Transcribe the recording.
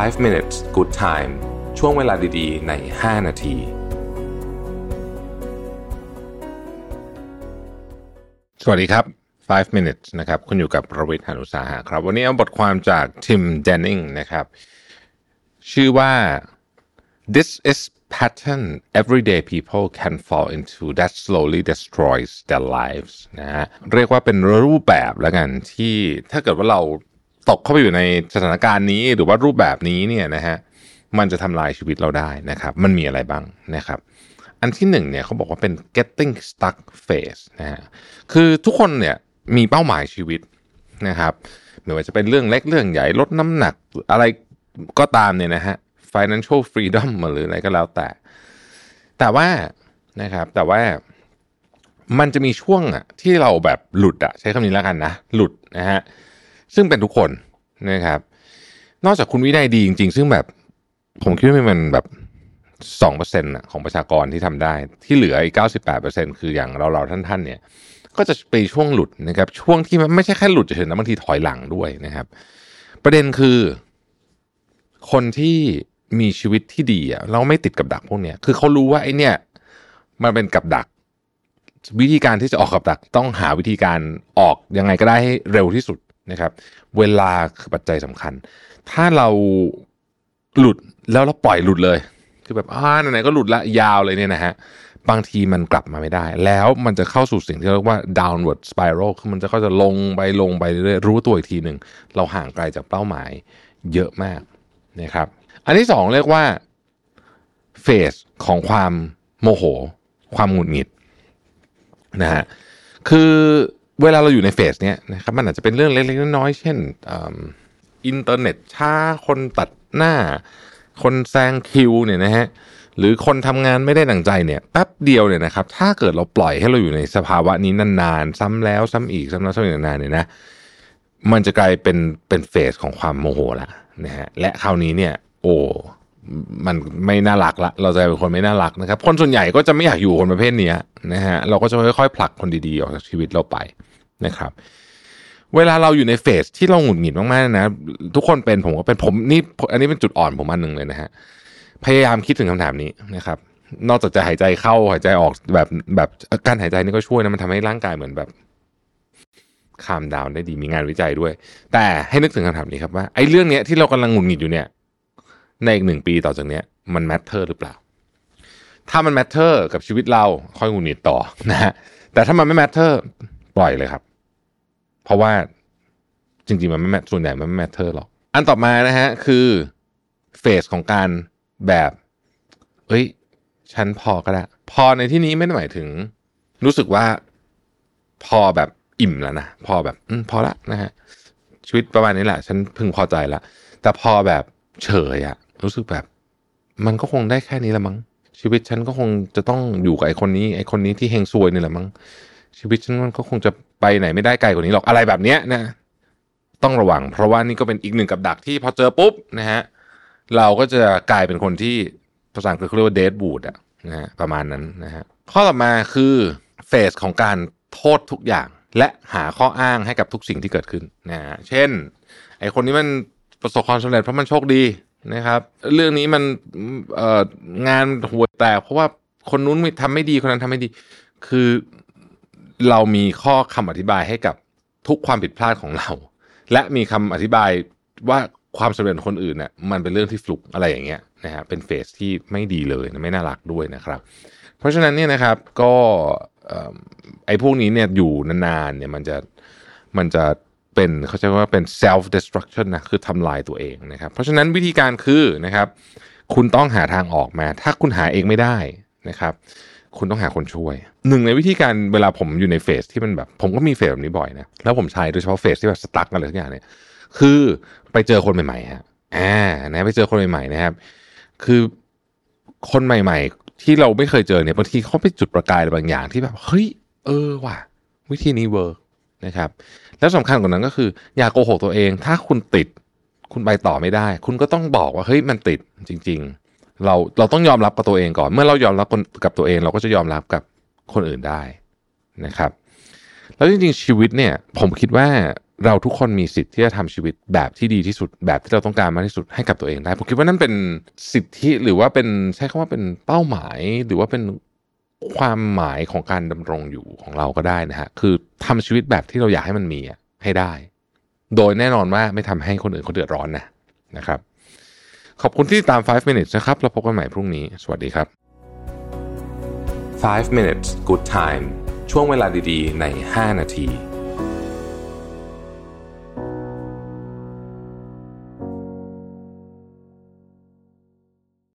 5 minutes good time ช่วงเวลาดีๆ ใน 5 นาที สวัสดีครับ 5 minutes นะครับ คุณอยู่กับประวิทย์หานุสาหะครับ วันนี้เอาบทความจากทิมเดนนิงนะครับ ชื่อว่า this is pattern everyday people can fall into that slowly destroys their lives นะฮะเรียกว่าเป็นรูปแบบแล้วกันที่ถ้าเกิดว่าเรา ตกเข้าไปอยู่ในสถานการณ์นี้หรือว่ารูปแบบนี้เนี่ยนะฮะมันจะทำลายชีวิตเราได้นะครับ มันมีอะไรบ้างนะครับ อันที่หนึ่งเนี่ยเขาบอกว่าเป็น getting stuck phase นะฮะคือทุกคนเนี่ยมีเป้าหมายชีวิตนะครับไม่ว่าจะเป็นเรื่องเล็กเรื่องใหญ่ลดน้ำหนักอะไรก็ตามเนี่ยนะฮะ financial freedom หรืออะไรก็แล้วแต่ แต่ว่านะครับ แต่ว่ามันจะมีช่วงอะที่เราแบบหลุดอะใช้คำนี้แล้วกันนะ หลุดนะฮะ ซึ่งเป็นทุกคนนะครับ นอกจากคุณวินัยดีจริง ๆ ซึ่งแบบผมคิดว่ามันแบบสองเปอร์เซ็นต์ของประชากรที่ทำได้ ที่เหลืออีกเก้าสิบแปดเปอร์เซ็นคืออย่างเราเราท่านๆเนี่ย ก็จะไปช่วงหลุดนะครับ ช่วงที่มันไม่ใช่แค่หลุดเฉยๆนะบางทีถอยหลังด้วยนะครับ ประเด็นคือ คนที่มีชีวิตที่ดีอะเราไม่ติดกับดักพวกเนี้ยคือเขารู้ว่าไอเนี่ย มันเป็นกับดัก วิธีการที่จะออกกับดัก ต้องหาวิธีการออกยังไงก็ได้ให้เร็วที่สุด นะครับ เวลาคือปัจจัยสำคัญ ถ้าเราหลุดแล้วเราปล่อยหลุดเลย คือแบบอ่าไหนๆก็หลุดละยาวเลยเนี่ยนะฮะบางทีมันกลับมาไม่ได้ แล้วมันจะเข้าสู่สิ่งที่เรียกว่า downward spiral คือมันจะก็จะลงไปลงไปเรื่อยๆรู้ตัวอีกทีหนึ่งเราห่างไกลจากเป้าหมายเยอะมากนะครับ อันที่สองเรียกว่าเฟสของความโมโห ความหงุดหงิดนะฮะคือ เวลาเราอยู่ในเฟสเนี้ยนะครับมันอาจจะเป็นเรื่องเล็กๆน้อยๆเช่นอินเทอร์เน็ตช้าคนตัดหน้า คนแซงคิวเนี่ยนะฮะหรือคนทำงานไม่ได้ดังใจเนี่ยแป๊บเดียวเนี่ยนะครับ ถ้าเกิดเราปล่อยให้เราอยู่ในสภาวะนี้นานๆซ้ำแล้วซ้ำอีกซ้ำแล้วซ้ำอีกนานๆเนี่ยนะมันจะกลายเป็นเป็นเฟสของความโมโหละนะฮะและคราวนี้เนี่ย โอ้มันไม่น่ารักละ เราจะเป็นคนไม่น่ารักนะครับ คนส่วนใหญ่ก็จะไม่อยากอยู่คนประเภทนี้นะฮะเราก็จะค่อยๆผลักคนดีๆออกจากชีวิตเราไป นะครับ เวลาเราอยู่ในเฟสที่เราหงุดหงิดมากๆนะทุกคนเป็นผมก็เป็นผมนี่อันนี้เป็นจุดอ่อนผมอันหนึ่งเลยนะฮะพยายามคิดถึงคำถามนี้นะครับ นอกจากจะหายใจเข้าหายใจออกแบบแบบการหายใจนี่ก็ช่วยนะมันทำให้ร่างกายเหมือนแบบ calm down ได้ดีมีงานวิจัยด้วย แต่ให้นึกถึงคำถามนี้ครับว่าไอ้เรื่องเนี้ยที่เรากำลังหงุดหงิดอยู่เนี่ย ในอีกหนึ่งปีต่อจากเนี้ย มัน matter หรือเปล่า ถ้ามัน matter กับชีวิตเราค่อยหงุดหงิดต่อนะฮะแต่ถ้ามันไม่ matter ปล่อยเลยครับ เพราะว่าจริงๆมันไม่ matter ส่วนใหญ่มันไม่ matter หรอก อันต่อมานะฮะคือ phase ของการแบบเอ้ยฉันพอก็ได้พอในที่นี้ไม่ได้หมายถึง รู้สึกว่าพอแบบอิ่มแล้วนะพอแบบอพอละนะฮะชีวิตประมาณนี้แหละ ฉันพึงพอใจละแต่พอแบบเฉยอะรู้สึกแบบ มันก็คงได้แค่นี้ละมั้งชีวิตฉันก็คงจะต้องอยู่กับไอ้คนนี้ไอ้คนนี้ที่เฮงซวยนี่แหละมั้งชีวิตฉันมันก็คงจะ ไปไหนไม่ได้ไกลกว่านี้หรอกอะไรแบบเนี้ยนะต้องระวัง เพราะว่านี่ก็เป็นอีกหนึ่งกับดักที่พอเจอปุ๊บนะฮะเราก็จะกลายเป็นคนที่ภาษาอังกฤษเขาเรียกว่าเดดบูดอะนะฮะประมาณนั้นนะฮะข้อต่อมาคือเฟสของการโทษทุกอย่าง และหาข้ออ้างให้กับทุกสิ่งที่เกิดขึ้นนะฮะเช่นไอคนนี้มันประสบความสำเร็จเพราะมันโชคดีนะครับ เรื่องนี้มันเอ่องานหัวแตกเพราะว่าคนนู้นทำไม่ดีคนนั้นทำไม่ดี คือ เรามีข้อคำอธิบายให้กับทุกความผิดพลาดของเรา และมีคำอธิบายว่าความสำเร็จของคนอื่นเนะ่ยมันเป็นเรื่องที่ฟลุกอะไรอย่างเงี้ยนะฮะเป็นเฟสที่ไม่ดีเลยไม่น่ารักด้วยนะครับ เพราะฉะนั้นเนี่ยนะครับก็ไอ้พวกนี้เนี่ยอยู่นานๆเนี่ยมันจะมันจะเป็นเขาใช้ว่าเป็น self destruction นะคือทำลายตัวเองนะครับ เพราะฉะนั้นวิธีการคือนะครับ คุณต้องหาทางออกมา ถ้าคุณหาเองไม่ได้นะครับ คุณต้องหาคนช่วย หนึ่งในวิธีการเวลาผมอยู่ใน phase ที่มันแบบ ผมก็มี phase แบบนี้บ่อยนะ แล้วผมใช้โดยเฉพาะ phase ที่แบบ stuck อะไรทุกอย่างเนี่ยคือไปเจอคนใหม่ๆฮะอ่านะไปเจอคนใหม่ๆนะครับ คือคนใหม่ ๆ ที่เราไม่เคยเจอเนี่ยบางทีเขาไปจุดประกายอะไรบางอย่างที่แบบเฮ้ยเออว่ะ วิธีนี้ work นะครับ แล้วสำคัญกว่านั้นก็คือ อย่าโกหกตัวเอง ถ้าคุณติด คุณไปต่อไม่ได้ คุณก็ต้องบอกว่าเฮ้ยมันติดจริง ๆ เราเราต้องยอมรับกับตัวเองก่อน เมื่อเรายอมรับกับตัวเอง เราก็จะยอมรับกับคนอื่นได้นะครับ แล้วจริงๆชีวิตเนี่ยผมคิดว่าเราทุกคนมีสิทธิ์ที่จะทำชีวิตแบบที่ดีที่สุดแบบที่เราต้องการมากที่สุดให้กับตัวเองได้ผมคิดว่านั่นเป็นสิทธิหรือว่าเป็นใช้คำว่าเป็นเป้าหมาย หรือว่าเป็นความหมายของการดำรงอยู่ของเราก็ได้นะฮะคือทำชีวิตแบบที่เราอยากให้มันมีให้ได้ โดยแน่นอนว่าไม่ทำให้คนอื่นเขาเดือดร้อนนะนะครับ ขอบคุณที่ตาม 5 minutes นะครับ เราพบกันใหม่พรุ่งนี้ สวัสดีครับ 5 minutes good time ช่วงเวลาดีๆ ใน 5 นาที